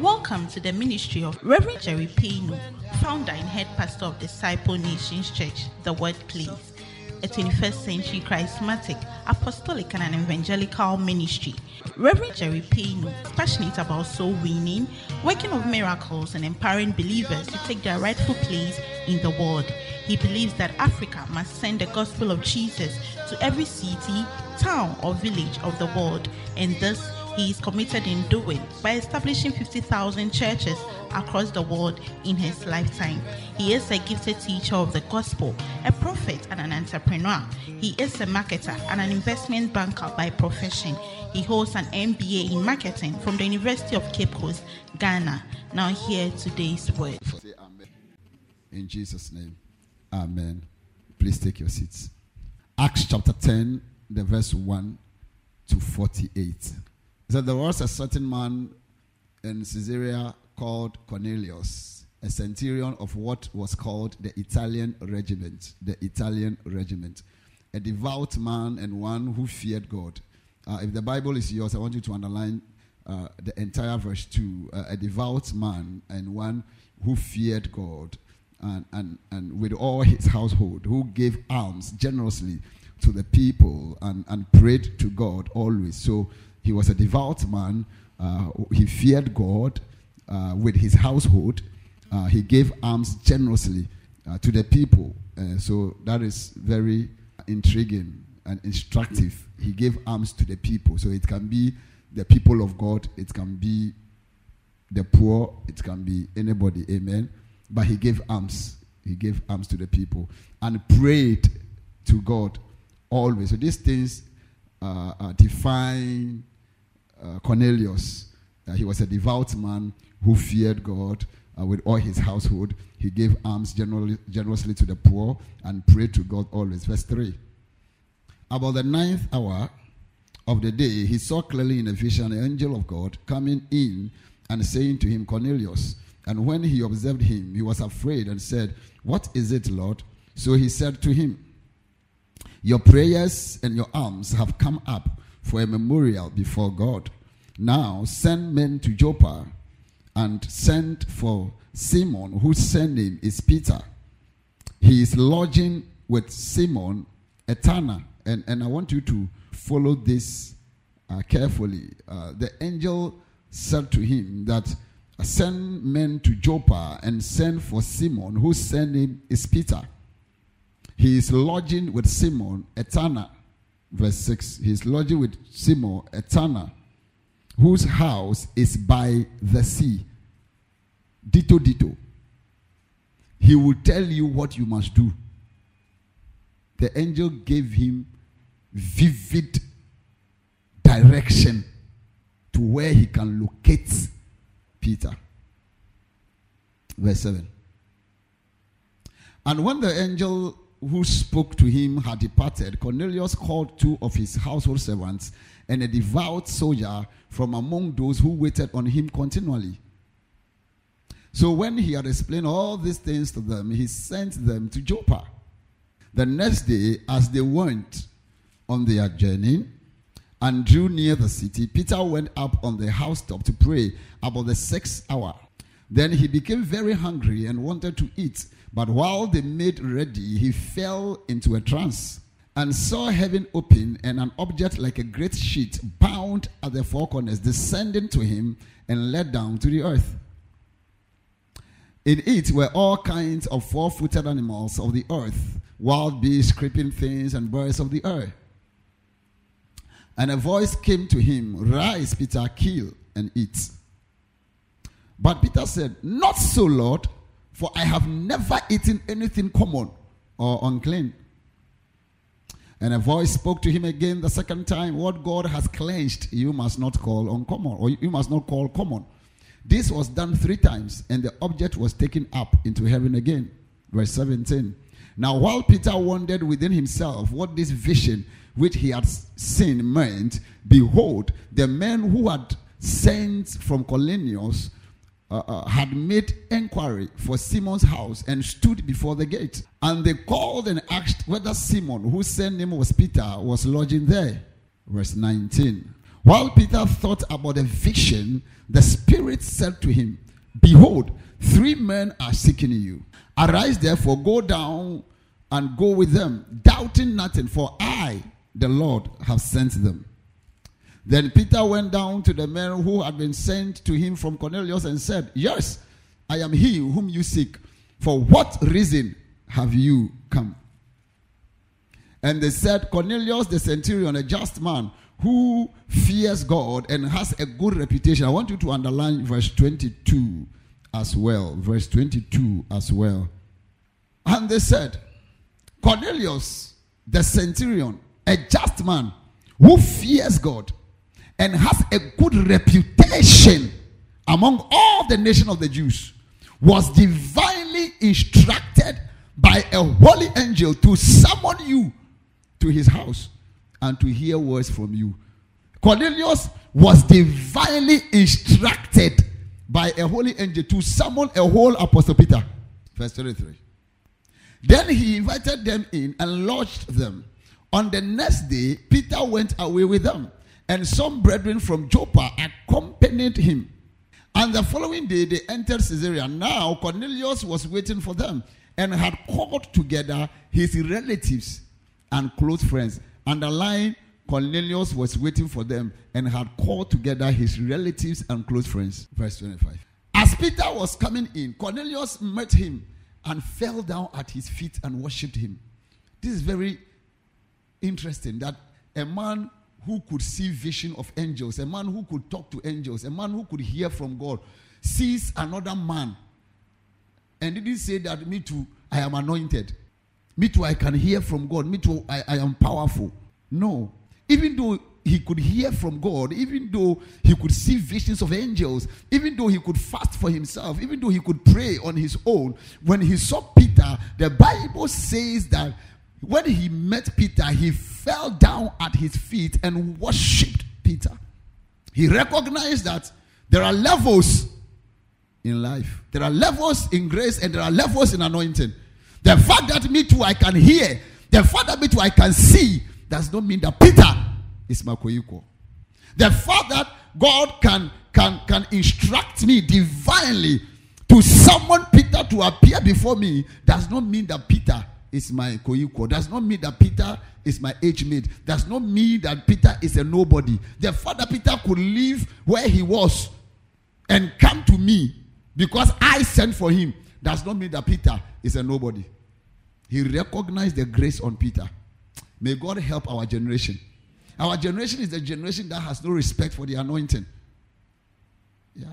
Welcome to the ministry of Reverend Jerry Payno, founder and head pastor of Disciple Nations Church, The Word Place, a 21st century charismatic, apostolic, and an evangelical ministry. Reverend Jerry Payno is passionate about soul winning, working of miracles, and empowering believers to take their rightful place in the world. He believes that Africa must send the gospel of Jesus to every city, town, or village of the world, and thus he is committed in doing by establishing 50,000 churches across the world in his lifetime. He is a gifted teacher of the gospel, a prophet, and an entrepreneur. He is a marketer and an investment banker by profession. He holds an MBA in marketing from the University of Cape Coast, Ghana. Now, hear today's word. In Jesus' name, Amen. Please take your seats. Acts chapter 10, the verse 1 to 48 said there was a certain man in Caesarea called Cornelius, a centurion of what was called the Italian regiment. The Italian regiment. A devout man and one who feared God. Uh, if the Bible is yours, I want you to underline uh, the entire verse 2. Uh, a devout man and one who feared God and, and, and with all his household, who gave alms generously to the people and, and prayed to God always. So he was a devout man. Uh, he feared God uh, with his household. Uh, he gave alms generously uh, to the people. Uh, so that is very intriguing and instructive. He gave alms to the people. So it can be the people of God, it can be the poor, it can be anybody. Amen. But he gave alms. He gave alms to the people and prayed to God always. So these things uh, define uh, Cornelius. Uh, he was a devout man who feared God uh, with all his household. He gave alms generally, generously to the poor and prayed to God always. Verse 3. About the ninth hour of the day, he saw clearly in a vision an angel of God coming in and saying to him, Cornelius. And when he observed him, he was afraid and said, What is it, Lord? So he said to him, Your prayers and your alms have come up for a memorial before God. Now send men to Joppa and send for Simon, whose surname is Peter. He is lodging with Simon, a tanner. And, and I want you to follow this uh, carefully. Uh, the angel said to him that uh, send men to Joppa and send for Simon, whose surname is Peter. He is lodging with Simon, a tanner verse 6. He's lodging with Simon, a tanner, whose house is by the sea. Dito, dito. He will tell you what you must do. The angel gave him vivid direction to where he can locate Peter. Verse 7. And when the angel who spoke to him had departed, Cornelius called two of his household servants and a devout soldier from among those who waited on him continually. So when he had explained all these things to them, he sent them to Joppa. The next day, as they went on their journey and drew near the city, Peter went up on the housetop to pray about the sixth hour. Then he became very hungry and wanted to eat. But while they made ready, he fell into a trance and saw heaven open and an object like a great sheet bound at the four corners descending to him and let down to the earth. In it were all kinds of four footed animals of the earth, wild beasts, creeping things, and birds of the air. And a voice came to him, Rise, Peter, kill and eat. But Peter said, Not so, Lord. For I have never eaten anything common or unclean. And a voice spoke to him again the second time What God has cleansed, you must not call uncommon, or you must not call common. This was done three times, and the object was taken up into heaven again. Verse 17. Now, while Peter wondered within himself what this vision which he had seen meant, behold, the men who had sent from Cornelius uh, uh, had made inquiry for Simon's house and stood before the gate. And they called and asked whether Simon, whose surname was Peter, was lodging there. Verse 19. While Peter thought about the vision, the Spirit said to him, Behold, three men are seeking you. Arise therefore, go down and go with them, doubting nothing, for I, the Lord, have sent them. Then Peter went down to the man who had been sent to him from Cornelius and said, Yes, I am he whom you seek. For what reason have you come? And they said, Cornelius the centurion, a just man who fears God and has a good reputation. I want you to underline verse 22 as well. Verse 22 as well. And they said, Cornelius the centurion, a just man who fears God and has a good reputation among all the nation of the Jews, was divinely instructed by a holy angel to summon you to his house and to hear words from you. Cornelius was divinely instructed by a holy angel to summon a whole apostle Peter. Verse 23. Then he invited them in and lodged them. On the next day, Peter went away with them, and some brethren from Joppa accompanied him. And the following day, they entered Caesarea. Now, Cornelius was waiting for them and had called together his relatives and close friends. Underline Cornelius was waiting for them and had called together his relatives and close friends. Verse 25. As Peter was coming in, Cornelius met him and fell down at his feet and worshipped him. This is very interesting that a man who could see vision of angels, a man who could talk to angels, a man who could hear from God, sees another man and didn't say that me too, I am anointed. Me too, I can hear from God. Me too, I, I am powerful. No. Even though he could hear from God, even though he could see visions of angels, even though he could fast for himself, even though he could pray on his own, when he saw Peter, the Bible says that when he met Peter, he fell down at his feet and worshipped Peter. He recognized that there are levels in life, there are levels in grace, and there are levels in anointing. The fact that me too I can hear, the fact that me too I can see, does not mean that Peter is Makoyuko. The fact that God can can can instruct me divinely to summon Peter to appear before me does not mean that Peter is my koyuko. Does not mean that Peter is my age mate. Does not mean that Peter is a nobody. The father Peter could leave where he was and come to me because I sent for him. Does not mean that Peter is a nobody. He recognized the grace on Peter. May God help our generation. Our generation is a generation that has no respect for the anointing. Yeah.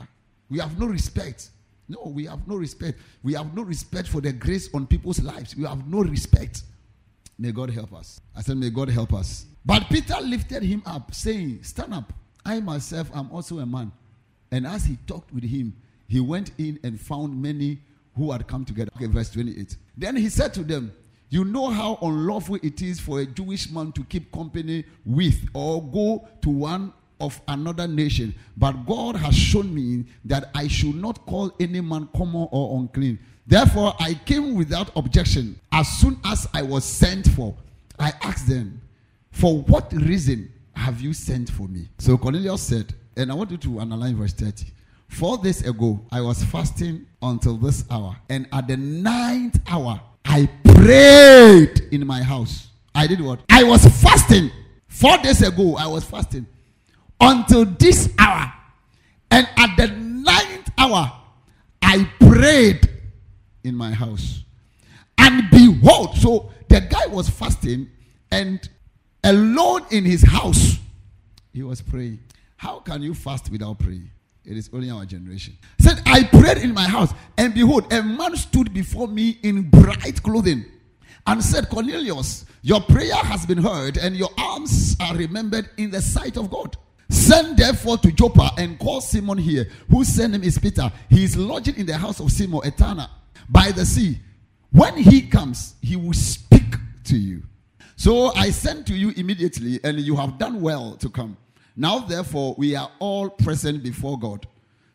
We have no respect. No, we have no respect. We have no respect for the grace on people's lives. We have no respect. May God help us. I said, May God help us. But Peter lifted him up, saying, Stand up. I myself am also a man. And as he talked with him, he went in and found many who had come together. Okay, verse 28. Then he said to them, You know how unlawful it is for a Jewish man to keep company with or go to one of another nation. But God has shown me that I should not call any man common or unclean. Therefore, I came without objection. As soon as I was sent for, I asked them, For what reason have you sent for me? So Cornelius said, and I want you to analyze verse 30. Four days ago, I was fasting until this hour. And at the ninth hour, I prayed in my house. I did what? I was fasting. Four days ago, I was fasting until this hour. And at the ninth hour, I prayed in my house. And behold, so the guy was fasting and alone in his house, he was praying. How can you fast without praying? It is only our generation. Said, I prayed in my house, and behold, a man stood before me in bright clothing and said, Cornelius, your prayer has been heard, and your alms are remembered in the sight of God. Send therefore to Joppa and call Simon here, whose surname is Peter. He is lodging in the house of Simon Etana by the sea. When he comes, he will speak to you. So I sent to you immediately, and you have done well to come. Now, therefore, we are all present before God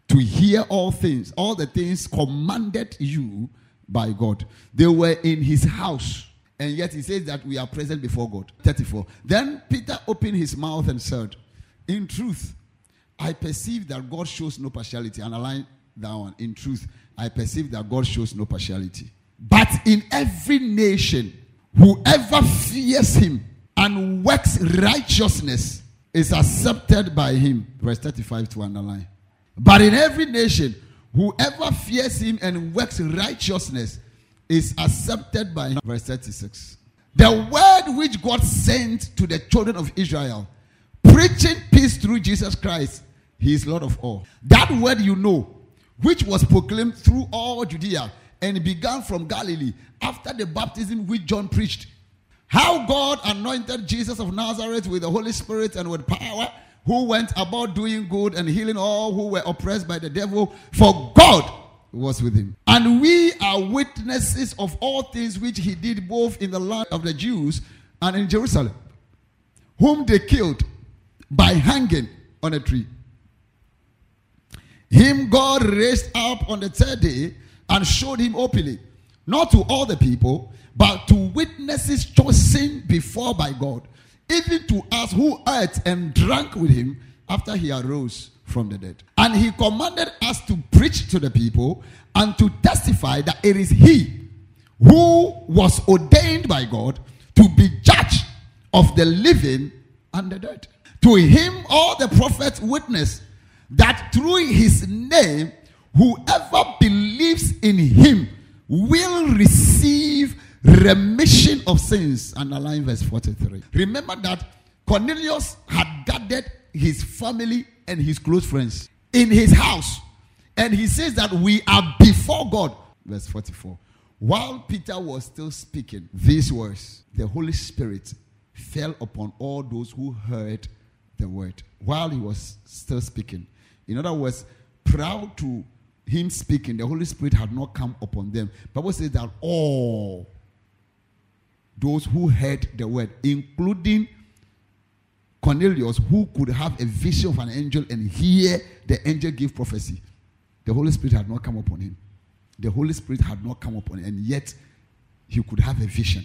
to hear all things, all the things commanded you by God. They were in his house, and yet he says that we are present before God. 34. Then Peter opened his mouth and said, In truth, I perceive that God shows no partiality. Underline that one. In truth, I perceive that God shows no partiality. But in every nation, whoever fears him and works righteousness is accepted by him. Verse 35 to underline. But in every nation, whoever fears him and works righteousness is accepted by him. Verse 36. The word which God sent to the children of Israel, preaching peace through Jesus Christ, he is Lord of all. That word you know, which was proclaimed through all Judea and began from Galilee after the baptism which John preached. How God anointed Jesus of Nazareth with the Holy Spirit and with power, who went about doing good and healing all who were oppressed by the devil, for God was with him. And we are witnesses of all things which he did both in the land of the Jews and in Jerusalem, whom they killed by hanging on a tree. Him God raised up on the third day and showed him openly, not to all the people, but to witnesses chosen before by God, even to us who ate and drank with him after he arose from the dead. And he commanded us to preach to the people and to testify that it is he who was ordained by God to be judge of the living and the dead. To him, all the prophets witness that through his name, whoever believes in him will receive remission of sins. Underline verse 43. Remember that Cornelius had gathered his family and his close friends in his house. And he says that we are before God. Verse 44. While Peter was still speaking these words, the Holy Spirit fell upon all those who heard the word while he was still speaking. In other words, proud to him speaking, the Holy Spirit had not come upon them. Bible says that all those who heard the word, including Cornelius, who could have a vision of an angel and hear the angel give prophecy, the Holy Spirit had not come upon him. The Holy Spirit had not come upon him, and yet he could have a vision.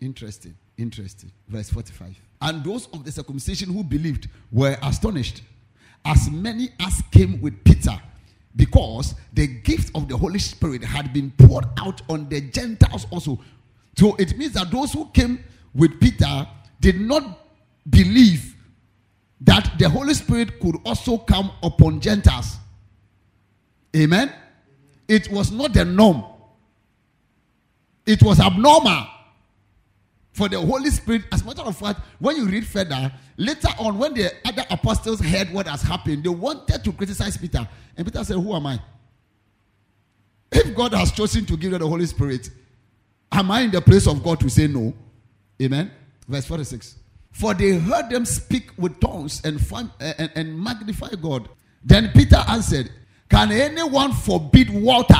Interesting, interesting. Verse 45. And those of the circumcision who believed were astonished, as many as came with Peter, because the gift of the Holy Spirit had been poured out on the Gentiles also. So it means that those who came with Peter did not believe that the Holy Spirit could also come upon Gentiles. Amen. It was not the norm, it was abnormal for the Holy Spirit. As a matter of fact, when you read further, later on, when the other apostles heard what has happened, they wanted to criticize Peter. And Peter said, Who am I? If God has chosen to give you the Holy Spirit, am I in the place of God to say no? Amen. Verse 46. For they heard them speak with tongues and, uh, and, and magnify God. Then Peter answered, Can anyone forbid water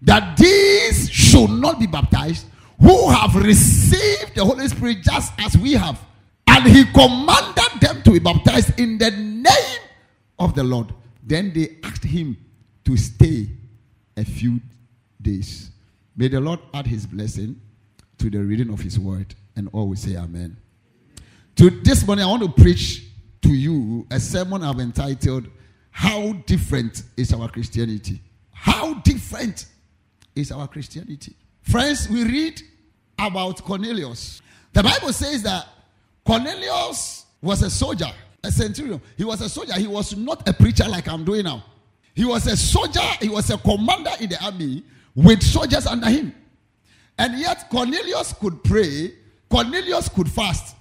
that these should not be baptized who have received the Holy Spirit just as we have? And he commanded them to be baptized in the name of the Lord. Then they asked him to stay a few days. May the Lord add his blessing to the reading of his word and always say amen. To this morning, I want to preach to you a sermon I've entitled, How Different is Our Christianity? How different is our Christianity? Friends, we read about Cornelius. The Bible says that Cornelius was a soldier, a centurion. He was a soldier. He was not a preacher like I'm doing now. He was a soldier, he was a commander in the army with soldiers under him. And yet, Cornelius could pray, Cornelius could fast,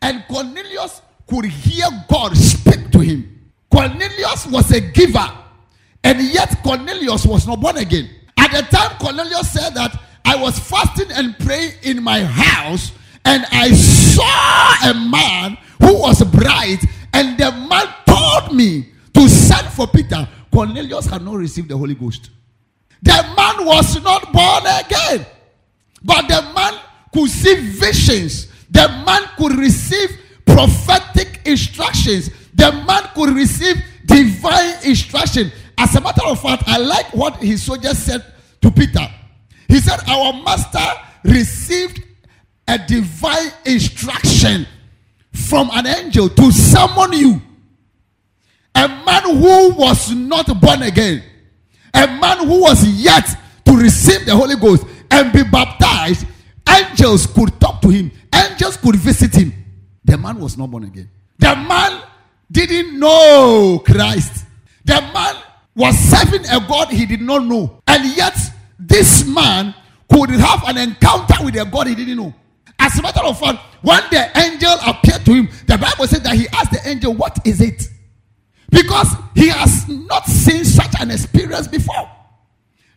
and Cornelius could hear God speak to him. Cornelius was a giver, and yet Cornelius was not born again. At the time, Cornelius said that I was fasting and praying in my house, and I saw a man who was bright, and the man told me to send for Peter. Cornelius had not received the Holy Ghost. The man was not born again, but the man could see visions the man could receive prophetic instructions. The man could receive divine instruction. As a matter of fact, I like what his soldiers said to Peter. He said, Our master received a divine instruction from an angel to summon you. A man who was not born again, a man who was yet to receive the Holy Ghost and be baptized, angels could talk to him, angels could visit him. The man was not born again. The man didn't know Christ. The man was serving a God he did not know. And yet, this man could have an encounter with a God he didn't know. As a matter of fact, when the angel appeared to him, the Bible said that he asked the angel, What is it? Because he has not seen such an experience before.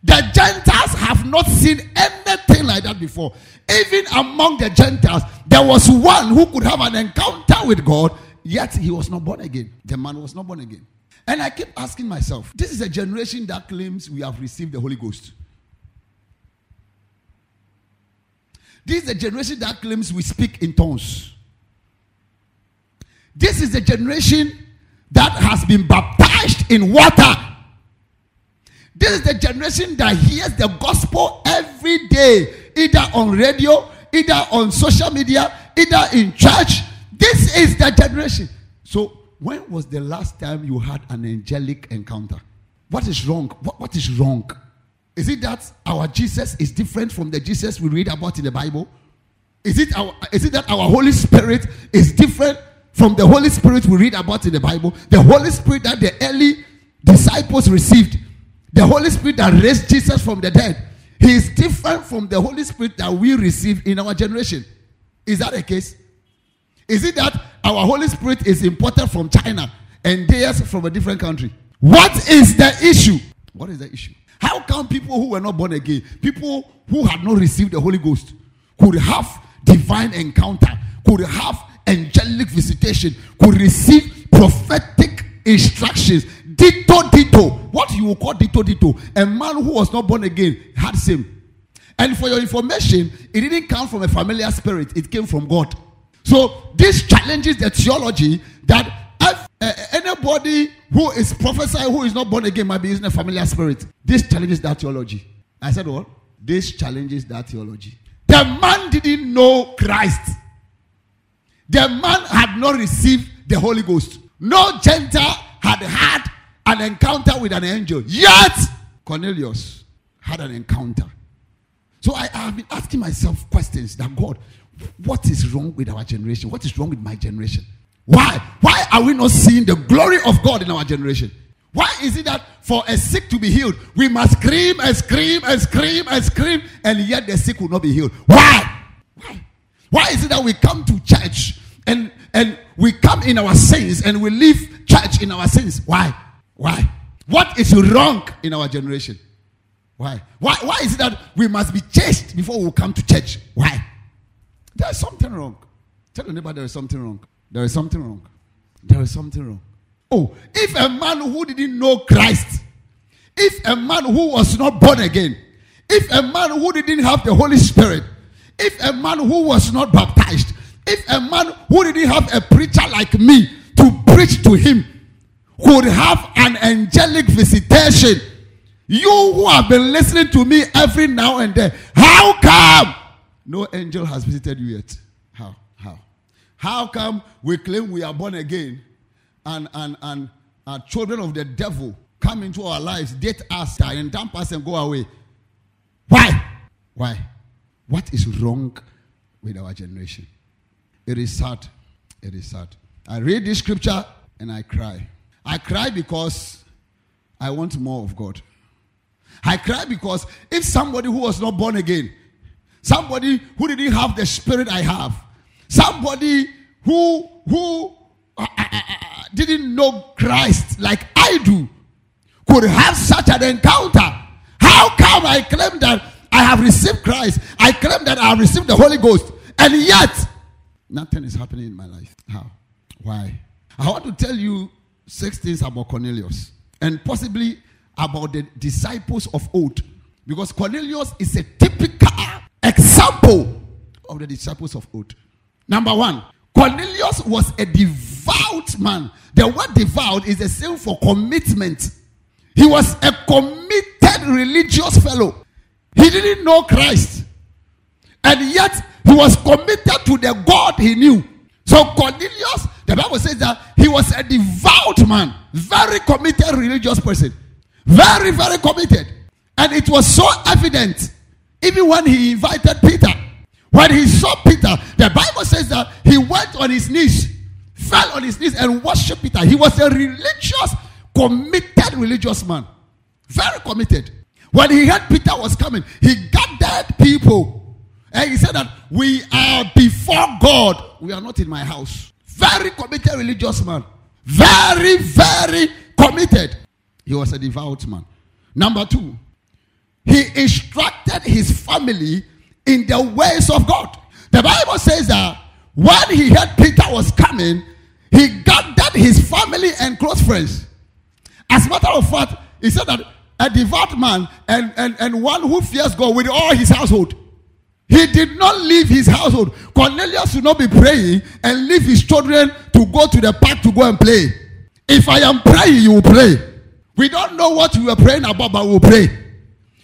The Gentiles have not seen anything like that before. Even among the Gentiles, there was one who could have an encounter with God, yet he was not born again. The man was not born again. And I keep asking myself, this is a generation that claims we have received the Holy Ghost. This is a generation that claims we speak in tongues. This is the generation that has been baptized in water. This is the generation that hears the gospel every day, either on radio, either on social media, either in church. This is the generation. So, when was the last time you had an angelic encounter? What is wrong? What, what is wrong? Is it that our Jesus is different from the Jesus we read about in the Bible? Is it, our, is it that our Holy Spirit is different from the Holy Spirit we read about in the Bible? The Holy Spirit that the early disciples received, the Holy Spirit that raised Jesus from the dead, he is different from the Holy Spirit that we receive in our generation. Is that the case? Is it that our Holy Spirit is imported from China and theirs from a different country? What is the issue? What is the issue? How come people who were not born again, people who had not received the Holy Ghost, could have divine encounter, could have angelic visitation, could receive prophetic instructions? Dito, dito. What you will call dito, dito. A man who was not born again had same. And for your information, it didn't come from a familiar spirit, it came from God. So this challenges the theology that uh, anybody who is prophesying who is not born again might be using a familiar spirit. This challenges that theology. I said what? This challenges that theology. The man didn't know Christ. The man had not received the Holy Ghost. No Gentile had had an encounter with an angel. Yet Cornelius had an encounter. So I, I have been asking myself questions that God, what is wrong with our generation? What is wrong with my generation? Why? Why are we not seeing the glory of God in our generation? Why is it that for a sick to be healed, we must scream and scream and scream and scream, and yet the sick will not be healed? Why? Why? Why is it that we come to church and and we come in our sins and we leave church in our sins? Why? Why? What is wrong in our generation? Why? Why? Why is it that we must be chased before we come to church? Why? There's something wrong. Tell your neighbor there is something wrong. There is something wrong. There is something wrong. Oh, if a man who didn't know Christ, if a man who was not born again, if a man who didn't have the Holy Spirit, if a man who was not baptized, if a man who didn't have a preacher like me to preach to him could have an angelic visitation, you who have been listening to me every now and then, how come no angel has visited you yet? How? How come we claim we are born again and, and, and children of the devil come into our lives, date us, and dump us and go away? Why? Why? What is wrong with our generation? It is sad. It is sad. I read this scripture and I cry. I cry because I want more of God. I cry because if somebody who was not born again, somebody who didn't have the spirit I have, Somebody who who uh, uh, uh, uh, didn't know Christ like I do could have such an encounter. How come I claim that I have received Christ? I claim that I have received the Holy Ghost, and yet nothing is happening in my life. How? Why? I want to tell you six things about Cornelius and possibly about the disciples of old. Because Cornelius is a typical example of the disciples of old. Number one, Cornelius was a devout man. The word devout is a same for commitment. He was a committed religious fellow. He didn't know Christ. And yet he was committed to the God he knew. So Cornelius, the Bible says that he was a devout man, very committed religious person. Very, very committed. And it was so evident, even when he invited Peter. When he saw Peter, the Bible says that he went on his knees, fell on his knees, and worshiped Peter. He was a religious, committed religious man. Very committed. When he heard Peter was coming, he gathered people. And he said that we are before God. We are not in my house. Very committed religious man. Very, very committed. He was a devout man. Number two, he instructed his family in the ways of God. The Bible says that when he heard Peter was coming, he gathered his family and close friends. As a matter of fact, he said that a devout man and, and, and one who fears God with all his household. He did not leave his household. Cornelius should not be praying and leave his children to go to the park to go and play. If I am praying, you will pray. We don't know what you are praying about, but we will pray.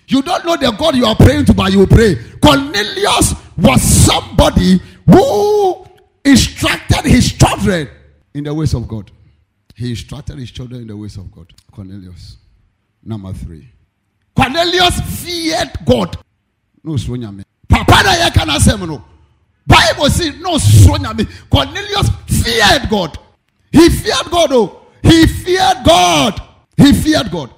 You don't know the God you are praying to, but you will pray. Cornelius was somebody who instructed his children in the ways of God. He instructed his children in the ways of God. Cornelius. Number three. Cornelius feared God. No me. Papa na ye kana no. Bible says no me. Cornelius feared God. He feared God. Oh, he feared God. He feared God.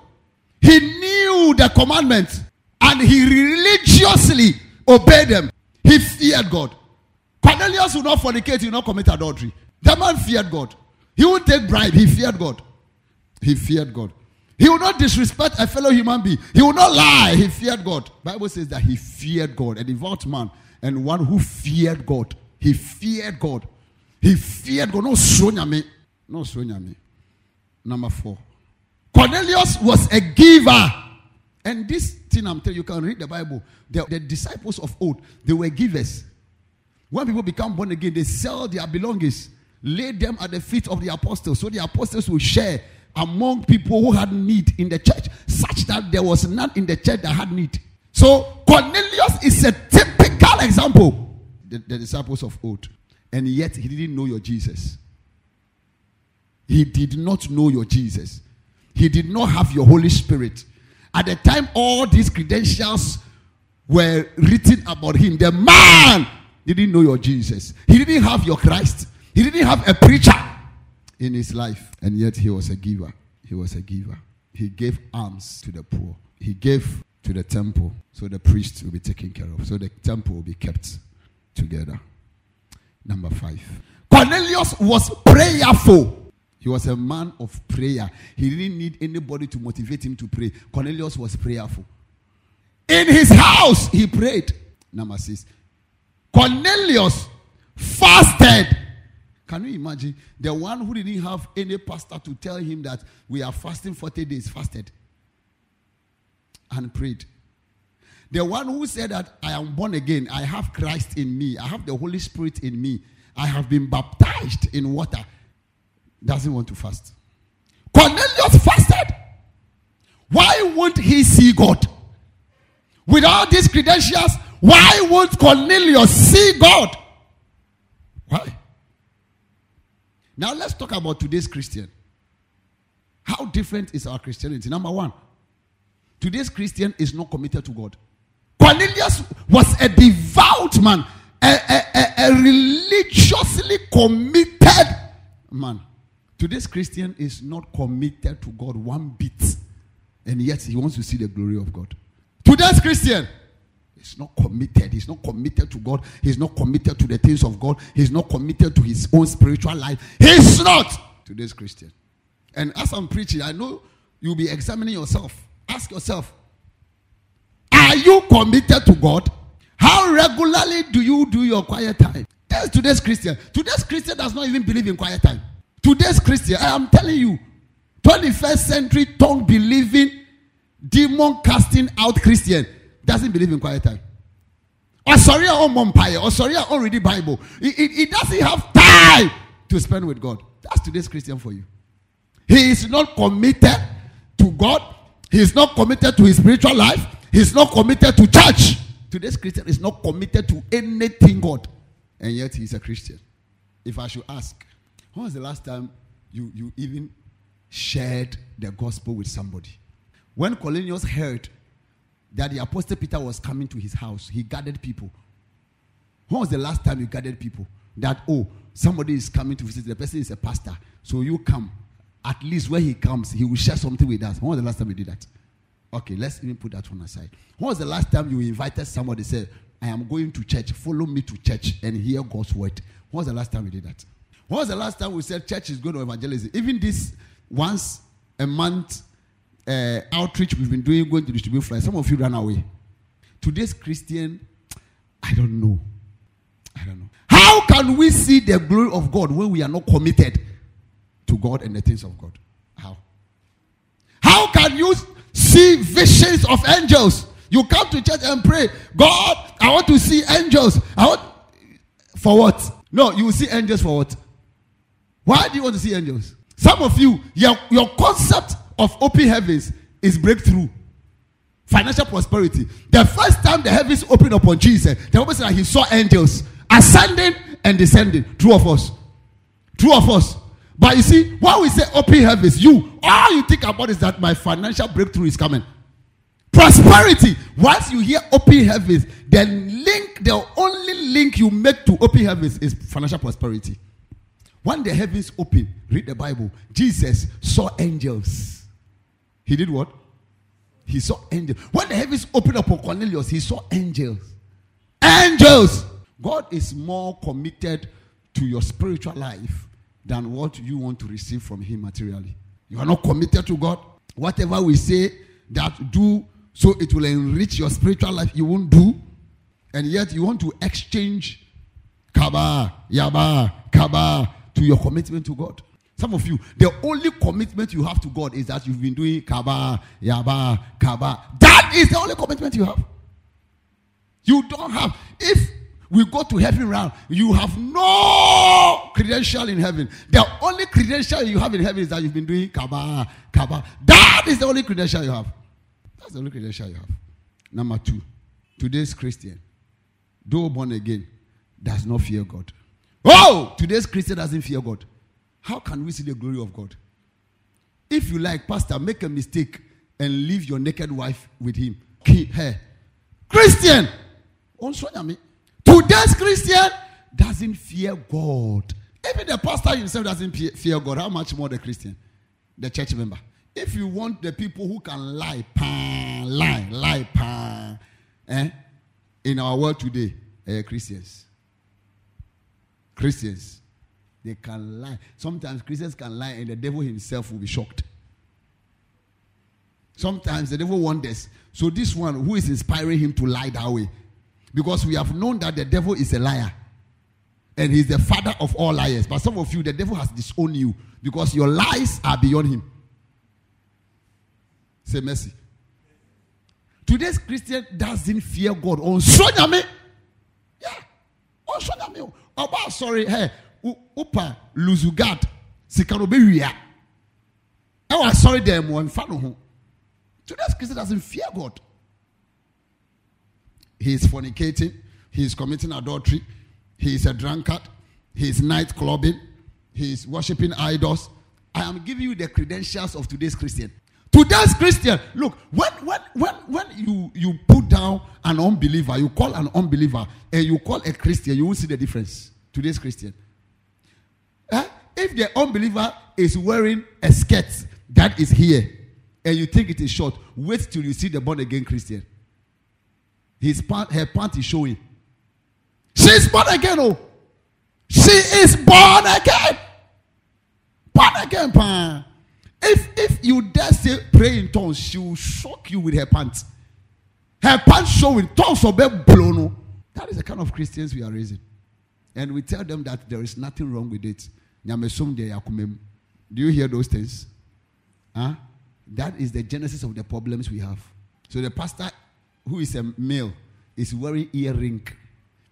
He knew the commandments and he religiously obeyed them. He feared God. Cornelius will not fornicate, he will not commit adultery. The man feared God. He would take bribe, he feared God. He feared God. He will not disrespect a fellow human being. He will not lie. He feared God. Bible says that he feared God, a devout man, and one who feared God. He feared God. He feared God. No Sonya me. No Sonya me. Number four. Cornelius was a giver. And this thing I'm telling you, you can read the Bible. The, the disciples of old, they were givers. When people become born again, they sell their belongings, lay them at the feet of the apostles. So the apostles will share among people who had need in the church, such that there was none in the church that had need. So Cornelius is a typical example, the, the disciples of old, and yet he didn't know your Jesus. He did not know your Jesus. He did not have your Holy Spirit. At the time all these credentials were written about him, the man didn't know your Jesus. He didn't have your Christ. He didn't have a preacher in his life. And yet he was a giver. He was a giver. He gave alms to the poor. He gave to the temple so the priest will be taken care of. So the temple will be kept together. Number five. Cornelius was prayerful. He was a man of prayer. He didn't need anybody to motivate him to pray. Cornelius was prayerful. In his house, he prayed. Number six. Cornelius fasted can you imagine the one who didn't have any pastor to tell him that we are fasting 40 days, fasted and prayed? The one who said that I am born again, I have Christ in me, I have the Holy Spirit in me, I have been baptized in water, doesn't want to fast. Cornelius fasted. Why won't he see God? With all these credentials, why won't Cornelius see God? Why? Now let's talk about today's Christian. How different is our Christianity? Number one, today's Christian is not committed to God. Cornelius was a devout man, a, a, a, a religiously committed man. Today's Christian is not committed to God one bit, and yet he wants to see the glory of God. Today's Christian is not committed. He's not committed to God. He's not committed to the things of God. He's not committed to his own spiritual life. He's not today's Christian. And as I'm preaching, I know you'll be examining yourself. Ask yourself, are you committed to God? How regularly do you do your quiet time? That's today's Christian. Today's Christian does not even believe in quiet time. Today's Christian, I am telling you, 21st century tongue believing, demon casting out Christian doesn't believe in quiet time. Or sorry, or mumpire, or sorry, or read the Bible. He doesn't have time to spend with God. That's today's Christian for you. He is not committed to God. He is not committed to his spiritual life. He is not committed to church. Today's Christian is not committed to anything God. And yet he is a Christian. if I should ask, when was the last time you, you even shared the gospel with somebody? When Cornelius heard that the apostle Peter was coming to his house, he gathered people. When was the last time you gathered people? That, oh, somebody is coming to visit, the person is a pastor, so you come. At least when he comes, he will share something with us. When was the last time you did that? Okay, let's even put that one aside. When was the last time you invited somebody, said, I am going to church, follow me to church and hear God's word? When was the last time you did that? When was the last time we said church is going to evangelism? Even this once a month uh, outreach we've been doing, going to distribute flyers, some of you ran away. Today's Christian, I don't know. I don't know. How can we see the glory of God when we are not committed to God and the things of God? How? How can you see visions of angels? You come to church and pray, God, I want to see angels. I want for what? No, you will see angels for what? Why do you want to see angels? Some of you, your, your concept of open heavens is breakthrough. Financial prosperity. The first time the heavens opened upon Jesus, the Bible said that he saw angels ascending and descending. True of us. True of us. But you see, when we say open heavens, you all you think about is that my financial breakthrough is coming. Prosperity. Once you hear open heavens, the link, the only link you make to open heavens is financial prosperity. When the heavens open, read the Bible. Jesus saw angels. He did what? He saw angels. When the heavens opened upon Cornelius, he saw angels. Angels. God is more committed to your spiritual life than what you want to receive from Him materially. You are not committed to God. Whatever we say that do so it will enrich your spiritual life, you won't do. And yet you want to exchange kaba, yaba, kaba to your commitment to God. Some of you, the only commitment you have to God is that you've been doing kaba, yaba, kaba. That is the only commitment you have. You don't have. If we go to heaven round, you have no credential in heaven. The only credential you have in heaven is that you've been doing kaba, kaba. That is the only credential you have. That's the only credential you have. Number two, today's Christian, though born again, does not fear God. Oh, today's Christian doesn't fear God. How can we see the glory of God? If you like, Pastor, make a mistake and leave your naked wife with him. Her. Christian. Today's Christian doesn't fear God. Even the pastor himself doesn't fear God. How much more the Christian, the church member? If you want the people who can lie, pan, lie, lie, pan, eh, in our world today, eh, Christians. Christians. They can lie. Sometimes Christians can lie and the devil himself will be shocked. Sometimes the devil wonders. So, this one, who is inspiring him to lie that way? Because we have known that the devil is a liar and he's the father of all liars. But some of you, the devil has disowned you because your lies are beyond him. Say mercy. Today's Christian doesn't fear God. On me. Yeah. On. Oh, sorry. Hey, upa luzugad. Sikano be I was sorry them one fan. Today's Christian doesn't fear God. He is fornicating. He is committing adultery. He is a drunkard. He is night clubbing. He is worshiping idols. I am giving you the credentials of today's Christian. Today's Christian, look, when when when when you you put down an unbeliever, you call an unbeliever, and you call a Christian, you will see the difference. Today's Christian. Eh? If the unbeliever is wearing a skirt that is here, and you think it is short, wait till you see the born again Christian. His pant, her pant is showing. She's born again, oh. She is born again. Born again. If if you dare say pray in tongues, she will shock you with her pants. Her pants showing tongues of blown. That is the kind of Christians we are raising. And we tell them that there is nothing wrong with it. Do you hear those things? Huh? That is the genesis of the problems we have. So the pastor who is a male is wearing earring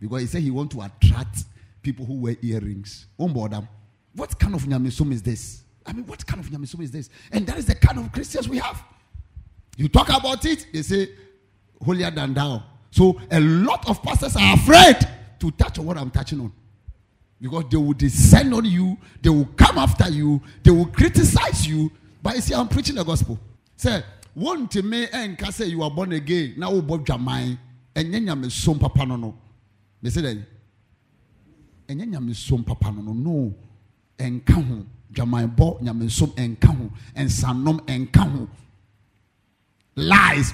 because he said he want to attract people who wear earrings. What kind of nyamisum is this? I mean, what kind of nyamisum is this? And that is the kind of Christians we have. You talk about it, they say, holier than thou. So a lot of pastors are afraid to touch on what I'm touching on. Because they will descend on you, they will come after you, they will criticize you. But you see, I'm preaching the gospel. Say, to me eh, and can say you are born again. Now both jamai and then you some papa no no. They say that and then you some papa no no no and kahu jamai bo nyame som and kahu and sanom and lies.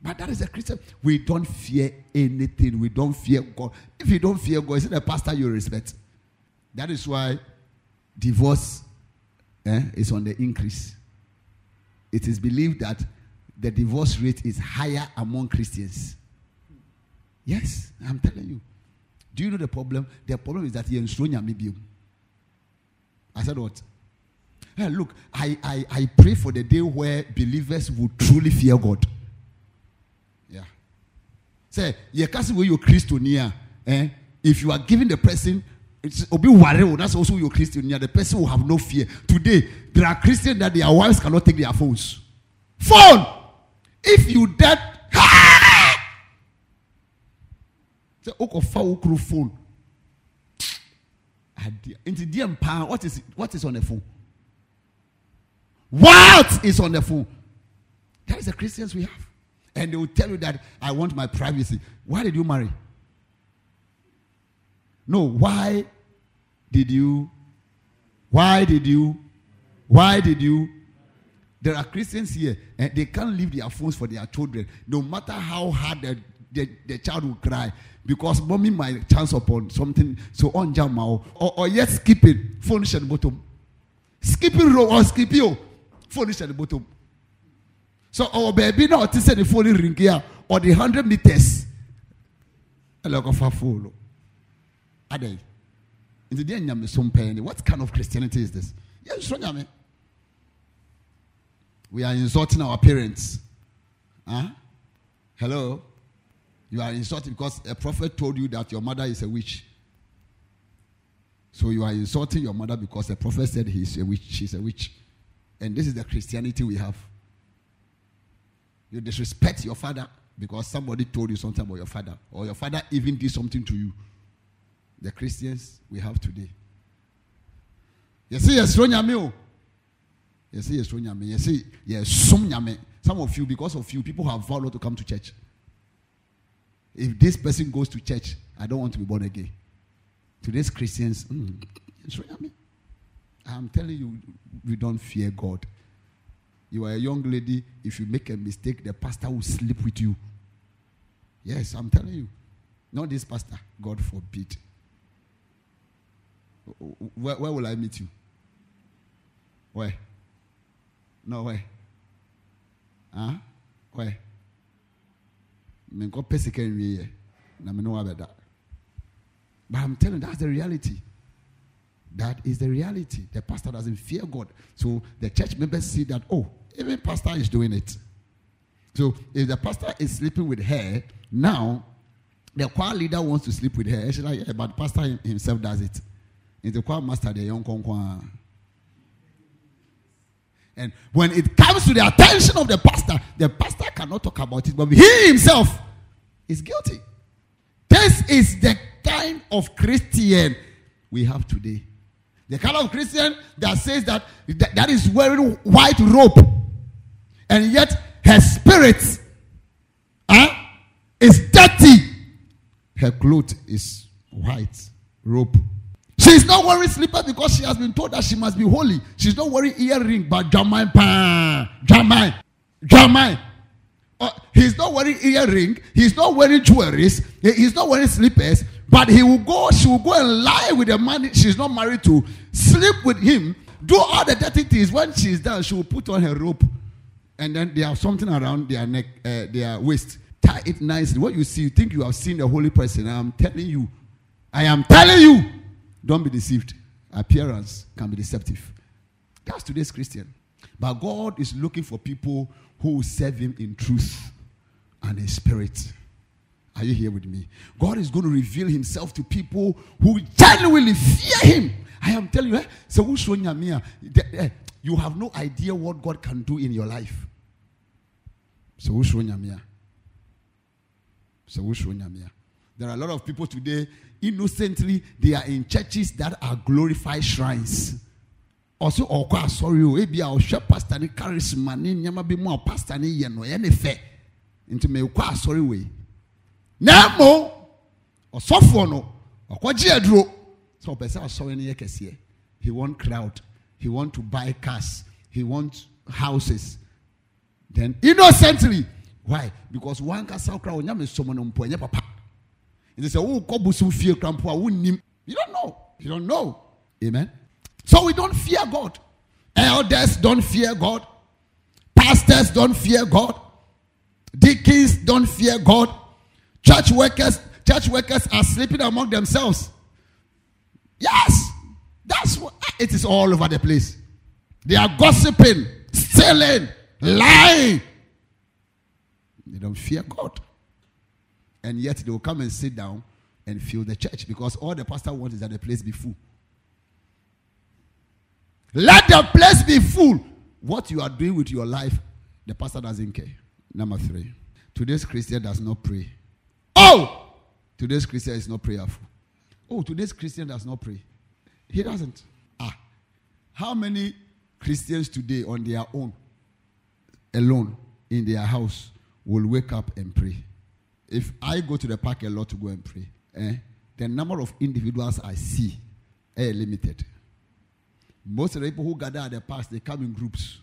But that is a Christian. We don't fear anything. We don't fear God. If you don't fear God, is it a pastor you respect? That is why divorce eh, is on the increase. It is believed that the divorce rate is higher among Christians. Yes, I'm telling you. Do you know the problem? The problem is that you're in I said what? Hey, look, I, I, I pray for the day where believers will truly fear God. Yeah. Say, yeah, kasi where you're Christian eh? If you are giving the person it's obi worry, that's also your Christian the person will have no fear. Today, there are Christians that their wives cannot take their phones. Phone! If you dead, say, fa ukru phone. What is what is on the phone? What is on the phone? That is the Christians we have. And they will tell you that I want my privacy. Why did you marry? No, why did you? Why did you? Why did you? There are Christians here and they can't leave their phones for their children, no matter how hard the, the, the child will cry because mommy might chance upon something so on jam or, or yet skip it phone at the bottom skipping row or skipping oh, phone at the bottom. So our baby now to say the phone ring here or the hundred meters. A lot of phone. Are they? In the day what kind of Christianity is this? Yes we are insulting our parents. Huh? hello? You are insulting because a prophet told you that your mother is a witch. So you are insulting your mother because a prophet said he's a witch, she's a witch. And this is the Christianity we have. You disrespect your father because somebody told you something about your father, or your father even did something to you. The Christians we have today. You see, yes, Ronyame. You see, yes, Ronyame. You see, yes, some Some of you, because of you, people have vowed not to come to church. If this person goes to church, I don't want to be born again. Today's Christians, mm, I'm telling you, we don't fear God. You are a young lady, if you make a mistake, the pastor will sleep with you. Yes, I'm telling you. Not this pastor, God forbid. Where, where will I meet you? Where? No, where? Huh? Where? but i'm telling you that's the reality that is the reality. The pastor doesn't fear god. So the church members see that oh even pastor is doing it. So if the pastor is sleeping with her now the choir leader wants to sleep with her. She's like yeah, but pastor himself does it. And the choir master the young konkwa and when it comes to the attention of the pastor, the pastor cannot talk about it, but he himself is guilty. This is the kind of Christian we have today. The kind of Christian that says that that, is wearing white robe, and yet her spirit huh, is dirty. Her cloth is white robe. She's not wearing slippers because she has been told that she must be holy. She's not wearing earring, but Jamai Jamai, Jamai. Uh, he's not wearing earring. He's not wearing jewelries. He's not wearing slippers. But he will go. She will go and lie with a man she's not married to. Sleep with him. Do all the dirty things. When she's done, she will put on her rope, and then they have something around their neck, uh, their waist. Tie it nicely. What you see, you think you have seen the holy person. I'm telling you. I am telling you. Don't be deceived. Appearance can be deceptive. That's today's Christian. But God is looking for people who serve Him in truth and in spirit. Are you here with me? God is going to reveal Himself to people who genuinely fear Him. I am telling you, eh? eh, you have no idea what God can do in your life. So There are a lot of people today, innocently, they are in churches that are glorified shrines. Also, ọkọ asọrọ o ebi a ọhwẹ pastor ne charisma ne nneɛma bi mu pastor ne yɛ no ɛyɛ ne fɛ nti mɛ ọkọ asọrọ wei na mo ɔsɔfoɔ no ɔkɔgye aduro. Sɛ ɔpɛ sɛ asɔre no yɛ he want crowd. He want to buy cars. He want houses. Then innocently. Why? Because one kasa okra onyame sɔmɔ no mpo ɛnyɛ papa. Nti sɛ wokɔ bosom fie kora mpo a wonnim you don't know. You don't know. Amen. So we don't fear god. Elders don't fear god. Pastors don't fear god. Deacons don't fear god church workers church workers are sleeping among themselves yes that's what ah, it is all over the place they are gossiping stealing lying they don't fear god and yet they will come and sit down and fill the church because all the pastor wants is that the place be full. Let the place be full. What you are doing with your life, the pastor doesn't care. Number three, today's Christian does not pray. Today's Christian is not prayerful. Oh, today's Christian does not pray. He doesn't. Ah, how many Christians today on their own, alone in their house, will wake up and pray? if I go to the park a lot to go and pray, eh, the number of individuals I see are limited. Most of the people who gather at the park, they come in groups.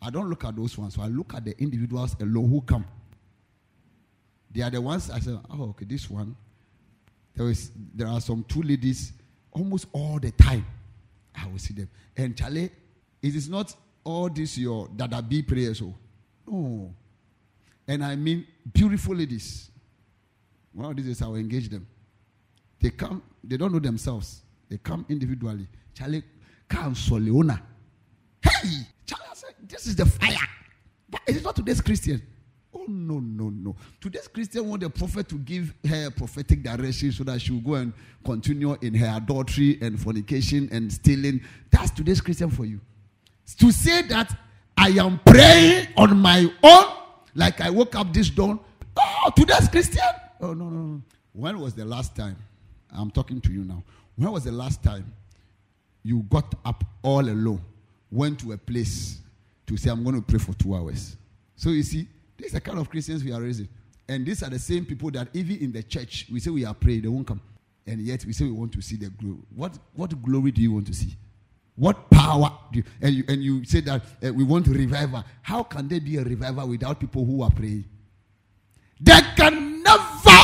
I don't look at those ones, so I look at the individuals alone who come. They are the ones I say, oh, okay, this one. There is there are some two ladies almost all the time. I will see them. And Charlie, it is not all this your dada B prayers. Oh. No. And I mean beautiful ladies. One of these days I will engage them. They come, they don't know themselves. They come individually. Charlie, come Soleona. Hey! Charlie, said, this is the fire. But it is not today's Christian. Oh, no, no, no. Today's Christian want the prophet to give her prophetic direction so that she will go and continue in her adultery and fornication and stealing. That's today's Christian for you. To say that I am praying on my own like I woke up this dawn. Oh, today's Christian. Oh, no, no, no. When was the last time? I'm talking to you now. When was the last time you got up all alone, went to a place to say, I'm going to pray for two hours? So you see, these are the kind of Christians we are raising. And these are the same people that even in the church, we say we are praying, they won't come. And yet we say we want to see the glory. What, what glory do you want to see? What power do you, and you and you say that uh, we want to revival. How can there be a revival without people who are praying? There can never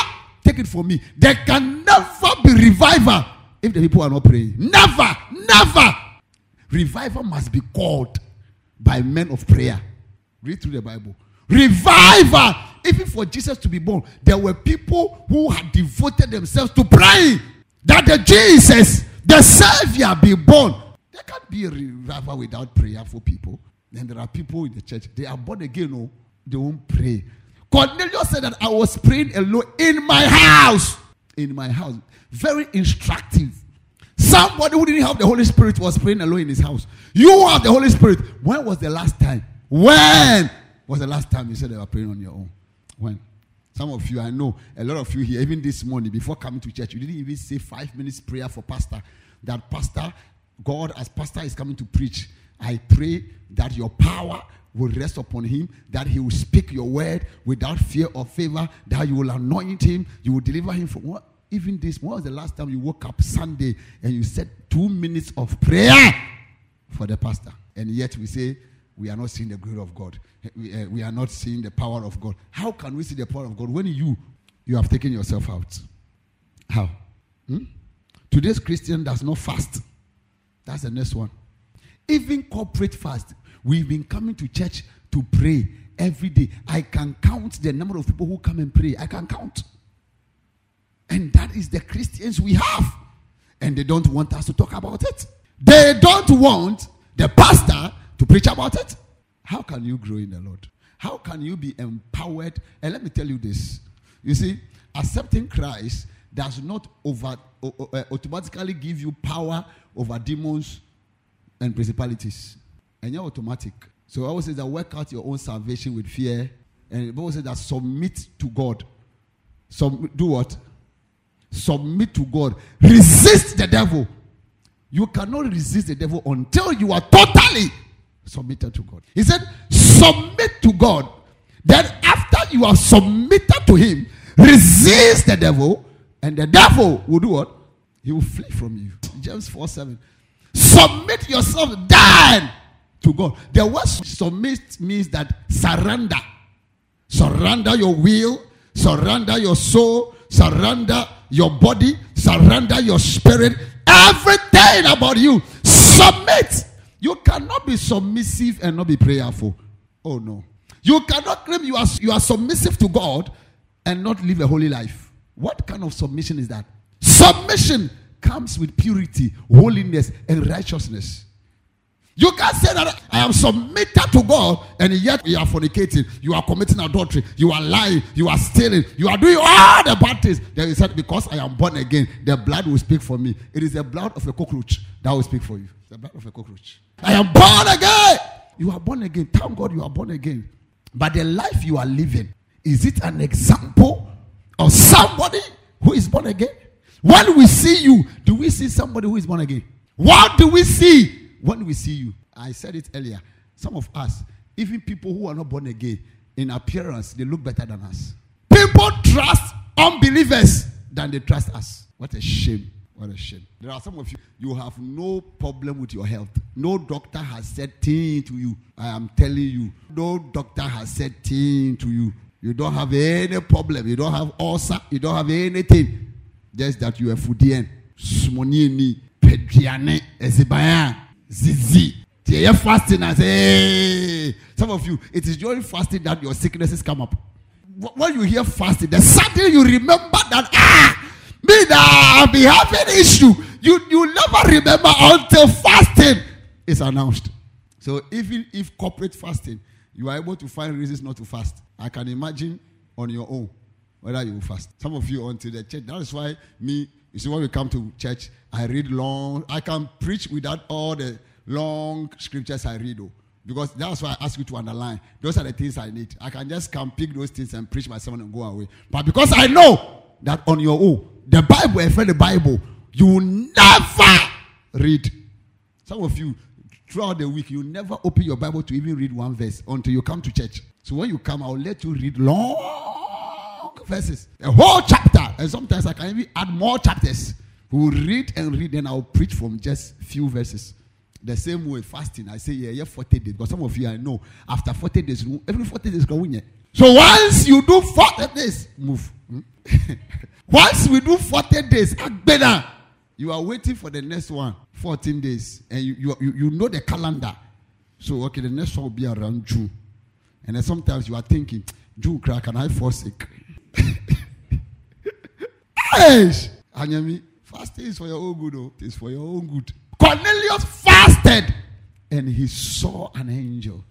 take it from me. There can never be revival if the people are not praying. Never, never. Revival must be called by men of prayer. Read through the Bible. Revival. Even for Jesus to be born, there were people who had devoted themselves to praying that the Jesus, the Savior, be born. There can't be a revival without prayer for people. Then there are people in the church, they are born again, no, they won't pray. Cornelius said that I was praying alone in my house. In my house. Very instructive. Somebody who didn't have the Holy Spirit was praying alone in his house. You have the Holy Spirit. When was the last time? When was the last time you said they were praying on your own? When? Some of you, I know, a lot of you here, even this morning, before coming to church, you didn't even say five minutes prayer for pastor. That pastor, God, as pastor is coming to preach, I pray that your power will rest upon him, that he will speak your word without fear or favor, that you will anoint him, you will deliver him from what? Even this, when was the last time you woke up Sunday and you said two minutes of prayer for the pastor? And yet we say, we are not seeing the glory of God. We, uh, we are not seeing the power of God. How can we see the power of God when you you have taken yourself out? How? Hmm? Today's Christian does not fast. That's the next one. Even corporate fast. We've been coming to church to pray every day. I can count the number of people who come and pray. I can count. And that is the Christians we have. And they don't want us to talk about it. They don't want the pastor to preach about it. How can you grow in the Lord? How can you be empowered? And let me tell you this. You see, accepting Christ does not over, uh, automatically give you power over demons and principalities. And you're automatic. So I always say that work out your own salvation with fear. And it always say that submit to God. Sub- do what? Submit to God. Resist the devil. You cannot resist the devil until you are totally submitted to God. He said, Submit to God. Then, after you are submitted to Him, resist the devil, and the devil will do what? He will flee from you. James 4 7. Submit yourself then to God. The word submit means that surrender. Surrender your will, surrender your soul, surrender your body, surrender your spirit, everything about you. Submit. You cannot be submissive and not be prayerful. Oh no. You cannot claim you are you are submissive to God and not live a holy life. What kind of submission is that? Submission comes with purity, holiness, and righteousness. You can't say that I am submitted to God and yet you are fornicating, you are committing adultery, you are lying, you are stealing, you are doing all the bad things. Then he said, Because I am born again, the blood will speak for me. It is the blood of a cockroach that will speak for you. The blood of a cockroach. I am born again. You are born again. Thank God you are born again. But the life you are living, is it an example of somebody who is born again? When we see you, do we see somebody who is born again? What do we see when we see you? I said it earlier. Some of us, even people who are not born again, in appearance, they look better than us. People trust unbelievers than they trust us. What a shame. What a shame. There are some of you, you have no problem with your health. No doctor has said thing to you. I am telling you. No doctor has said thing to you. You don't have any problem. You don't have ulcer. You don't have anything. Just that you are Fudian. Smonini, Pedriane, Ezibaya, Zizi. You're fasting and say, some of you, it is during fasting that your sicknesses come up. When you hear fasting, then suddenly you remember that, ah, me that I'll be having issue. You, you never remember until fasting is announced. So even if corporate fasting, you are able to find reasons not to fast. I can imagine on your own whether you fast. Some of you until the church. That is why me, you see, when we come to church, I read long. I can preach without all the long scriptures I read. Oh, because that's why I ask you to underline. Those are the things I need. I can just come pick those things and preach my sermon and go away. But because I know that on your own, the Bible, if the Bible, you never read. Some of you, throughout the week, you never open your Bible to even read one verse until you come to church. So when you come, I'll let you read long verses, a whole chapter, and sometimes I can even add more chapters. We'll read and read, and I'll preach from just few verses. The same way fasting, I say, yeah, yeah, 40 days. Because some of you I know, after 40 days, every 40 days, So once you do 40 days, move. Hmm? once we do 40 days, better. You are waiting for the next one, 14 days, and you, you, you know the calendar. So, okay, the next one will be around June. And then sometimes you are thinking, June can I sick? Yes. Anyami, fasting is for your own good. Oh. It's for your own good. Cornelius fasted and he saw an angel.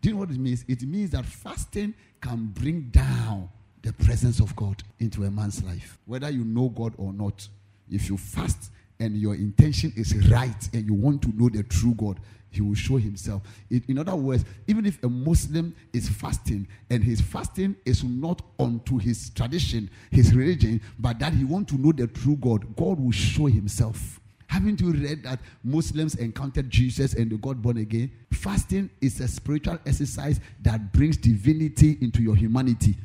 Do you know what it means? It means that fasting can bring down the presence of God into a man's life. Whether you know God or not, if you fast and your intention is right and you want to know the true God, he will show himself. In other words, even if a Muslim is fasting and his fasting is not unto his tradition, his religion, but that he want to know the true God, God will show himself. Haven't you read that Muslims encountered Jesus and they got born again? Fasting is a spiritual exercise that brings divinity into your humanity.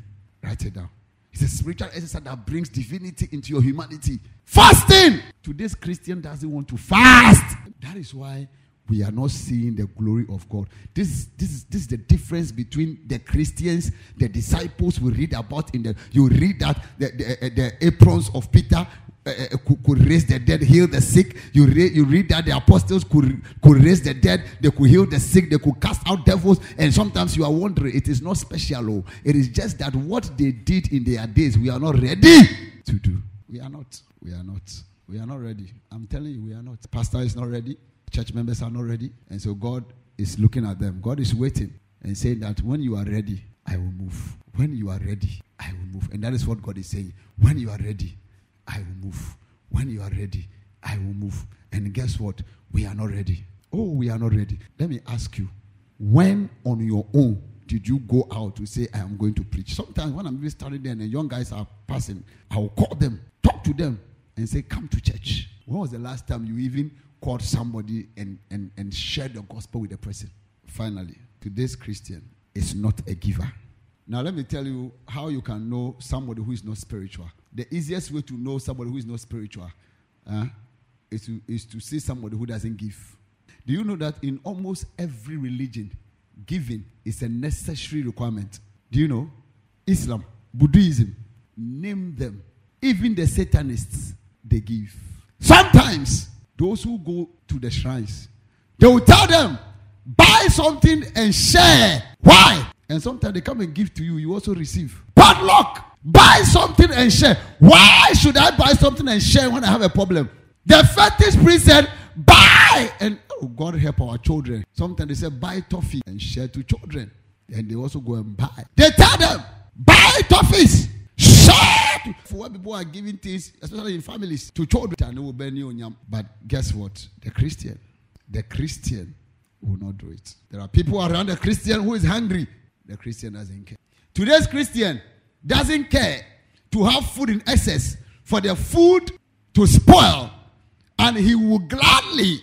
Write it down. It's a spiritual exercise that brings divinity into your humanity. Fasting! Today's Christian doesn't want to fast. That is why we are not seeing the glory of God. This, this, is, this is the difference between the Christians, the disciples we read about in the, you read that the, the, the aprons of Peter uh, could, could, raise the dead, heal the sick. You, re- you read that the apostles could, could raise the dead, they could heal the sick, they could cast out devils. And sometimes you are wondering, it is not special. Oh. It is just that what they did in their days, we are not ready to do. We are not. We are not. We are not ready. I'm telling you, we are not. Pastor is not ready. Church members are not ready. And so God is looking at them. God is waiting and saying that when you are ready, I will move. When you are ready, I will move. And that is what God is saying. When you are ready, I will move. When you are ready, I will move. And guess what? We are not ready. Oh, we are not ready. Let me ask you when on your own did you go out to say, I am going to preach? Sometimes when I'm standing there and the young guys are passing, I will call them, talk to them, and say, Come to church. When was the last time you even called somebody and, and, and shared the gospel with the person? Finally, today's Christian is not a giver. Now, let me tell you how you can know somebody who is not spiritual. The easiest way to know somebody who is not spiritual uh, is, to, is to see somebody who doesn't give. Do you know that in almost every religion, giving is a necessary requirement? Do you know? Islam, Buddhism, name them. Even the Satanists, they give. Sometimes, those who go to the shrines, they will tell them, buy something and share. Why? And sometimes they come and give to you, you also receive. Bad luck. Buy something and share. Why should I buy something and share when I have a problem? The fetish priest said, buy. And oh, God help our children. Sometimes they say, buy toffee and share to children. And they also go and buy. They tell them, buy toffees. Share. For what people are giving things, especially in families, to children. But guess what? The Christian, the Christian will not do it. There are people around the Christian who is hungry. The Christian doesn't care. Today's Christian doesn't care to have food in excess for the food to spoil, and he will gladly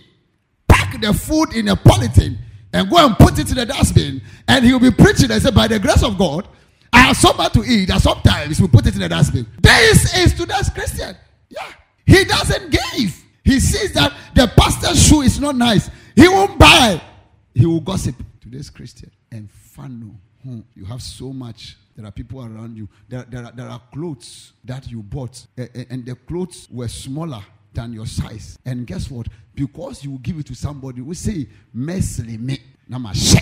pack the food in a polythene and go and put it in the dustbin, and he will be preaching and say, By the grace of God, I have much to eat and sometimes we put it in the dustbin. This is today's Christian. Yeah. He doesn't give. He sees that the pastor's shoe is not nice. He won't buy. He will gossip. Today's Christian. And fano. Hmm. You have so much. There are people around you. There, there, are, there are clothes that you bought, and the clothes were smaller than your size. And guess what? Because you give it to somebody, we say, Mesli me. Namashe.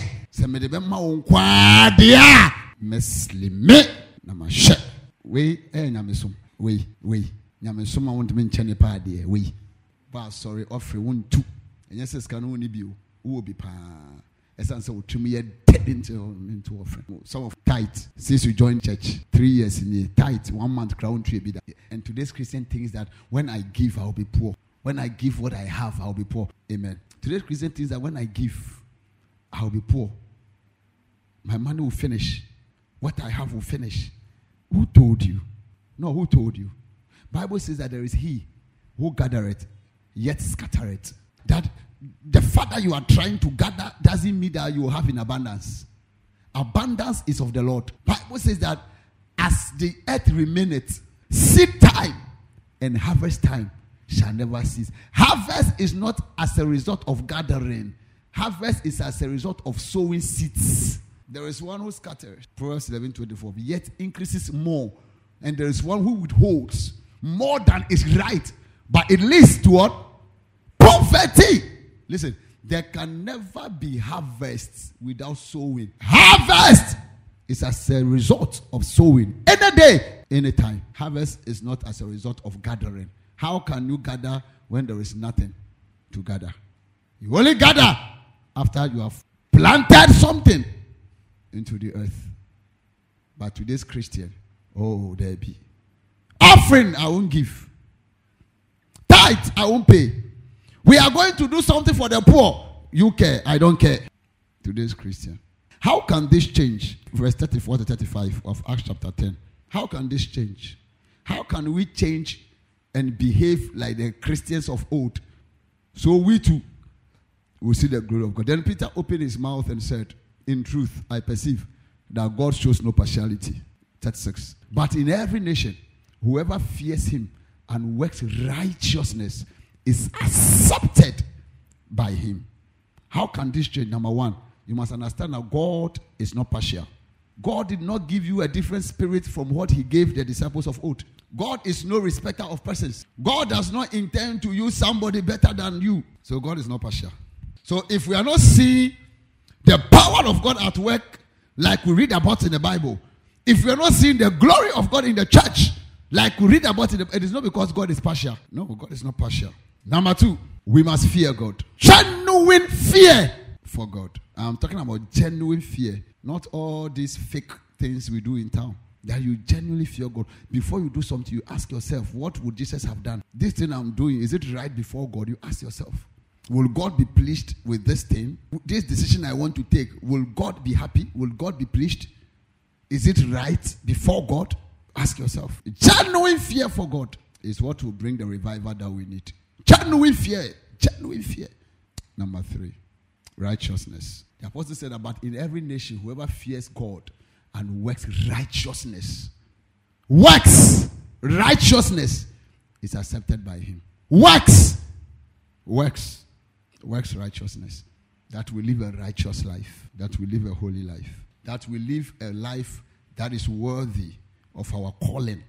Sɛ mede bɛma wo nkwaa deɛ mesli me na mahyɛ wei eh, ɛyɛ nyamesom wei wei nyamesom a wontumi nkyɛ nipa adeɛ wei ba asɔre ɔfere wo ntu ɛnyɛ sɛ sika no wo ne bio wowɔ bi paa ɛsiane sɛ wotwam yɛ dead into into offering. Some of tight since you joined church three years in a tight one month crown tree be that. And today's Christian thinks that when I give, I'll be poor. When I give what I have, I'll be poor. Amen. Today's Christian thinks that when I give, I'll be poor. My money will finish. What I have will finish. Who told you? No, who told you? Bible says that there is he who gathereth, yet scattereth. That the fact that you are trying to gather doesn't mean that you have in abundance. Abundance is of the Lord. Bible says that as the earth remaineth, seed time and harvest time shall never cease. Harvest is not as a result of gathering. Harvest is as a result of sowing seeds. There is one who scatters, Proverbs 11 24, yet increases more. And there is one who withholds more than is right, but it leads to what? Poverty. Listen, there can never be harvest without sowing. Harvest is as a result of sowing. Any day, anytime. Harvest is not as a result of gathering. How can you gather when there is nothing to gather? You only gather after you have planted something into the earth. But today's Christian, oh, there be. Offering, I won't give. Tithe, I won't pay. We are going to do something for the poor. You care, I don't care. Today's Christian. How can this change? Verse 34 to 35 of Acts chapter 10. How can this change? How can we change and behave like the Christians of old? So we too will see the glory of God. Then Peter opened his mouth and said, In truth, I perceive that God shows no partiality. 36. But in every nation, whoever fears him and works righteousness is accepted by him. How can this change? Number one, you must understand that God is not partial. God did not give you a different spirit from what he gave the disciples of old. God is no respecter of persons. God does not intend to use somebody better than you. So God is not partial. So if we are not seeing the power of God at work like we read about in the Bible, if we are not seeing the glory of God in the church like we read about it, it is not because God is partial. No, God is not partial. Number two, we must fear God. Genuine fear for God. I'm talking about genuine fear, not all these fake things we do in town. That you genuinely fear God. Before you do something, you ask yourself, what would Jesus have done? This thing I'm doing, is it right before God? You ask yourself. Will God be pleased with this thing? This decision I want to take, will God be happy? Will God be pleased? Is it right before God? Ask yourself. Genuine fear for God is what will bring the revival that we need. Genuine fear. Genuine fear. Number three, righteousness. The apostle said about in every nation, whoever fears God and works righteousness, works righteousness is accepted by him. Works, works, works righteousness. That we live a righteous life, that we live a holy life, that we live a life that is worthy of our calling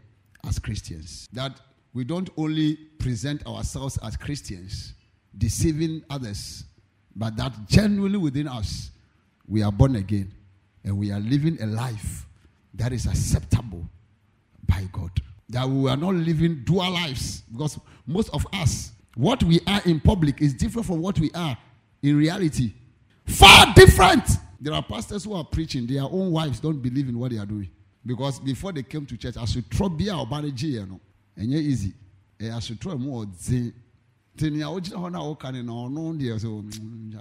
as Christians. That we don't only present ourselves as Christians, deceiving others, but that genuinely within us, we are born again and we are living a life that is acceptable by God. That we are not living dual lives because most of us, what we are in public is different from what we are in reality. Far different. There are pastors who are preaching, their own wives don't believe in what they are doing. Because before they came to church, I should throw beer or banage, you know. And yeah, easy. Eh, I should throw more zi. Tini na ɔno mm,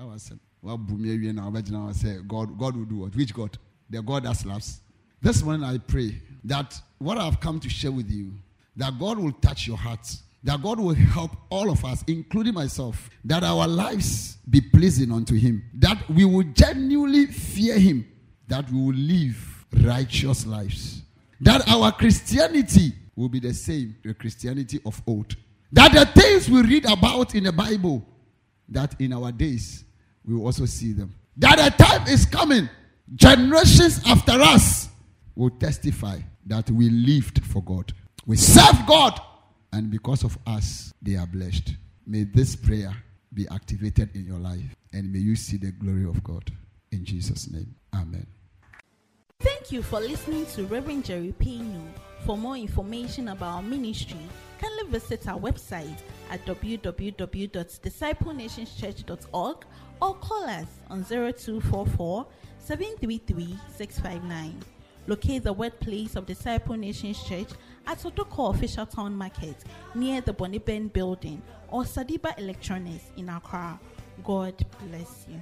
mm, mi awie na ɔbɛgyina hɔ God God will do what which God the God that slaps this morning I pray that what I've come to share with you that God will touch your heart that God will help all of us including myself that our lives be pleasing unto him that we will genuinely fear him that we will live righteous lives that our Christianity will be the same the Christianity of old that the things we read about in the Bible, that in our days we will also see them. That a time is coming, generations after us will testify that we lived for God. We served God, and because of us, they are blessed. May this prayer be activated in your life, and may you see the glory of God. In Jesus' name, Amen. Thank you for listening to Reverend Jerry Payne. For more information about our ministry, kindly visit our website at www.disciplenationschurch.org or call us on 0244 733 659. Locate the workplace of Disciple Nations Church at Sotoko Official Town Market near the Bonnie Ben building or Sadiba Electronics in Accra. God bless you.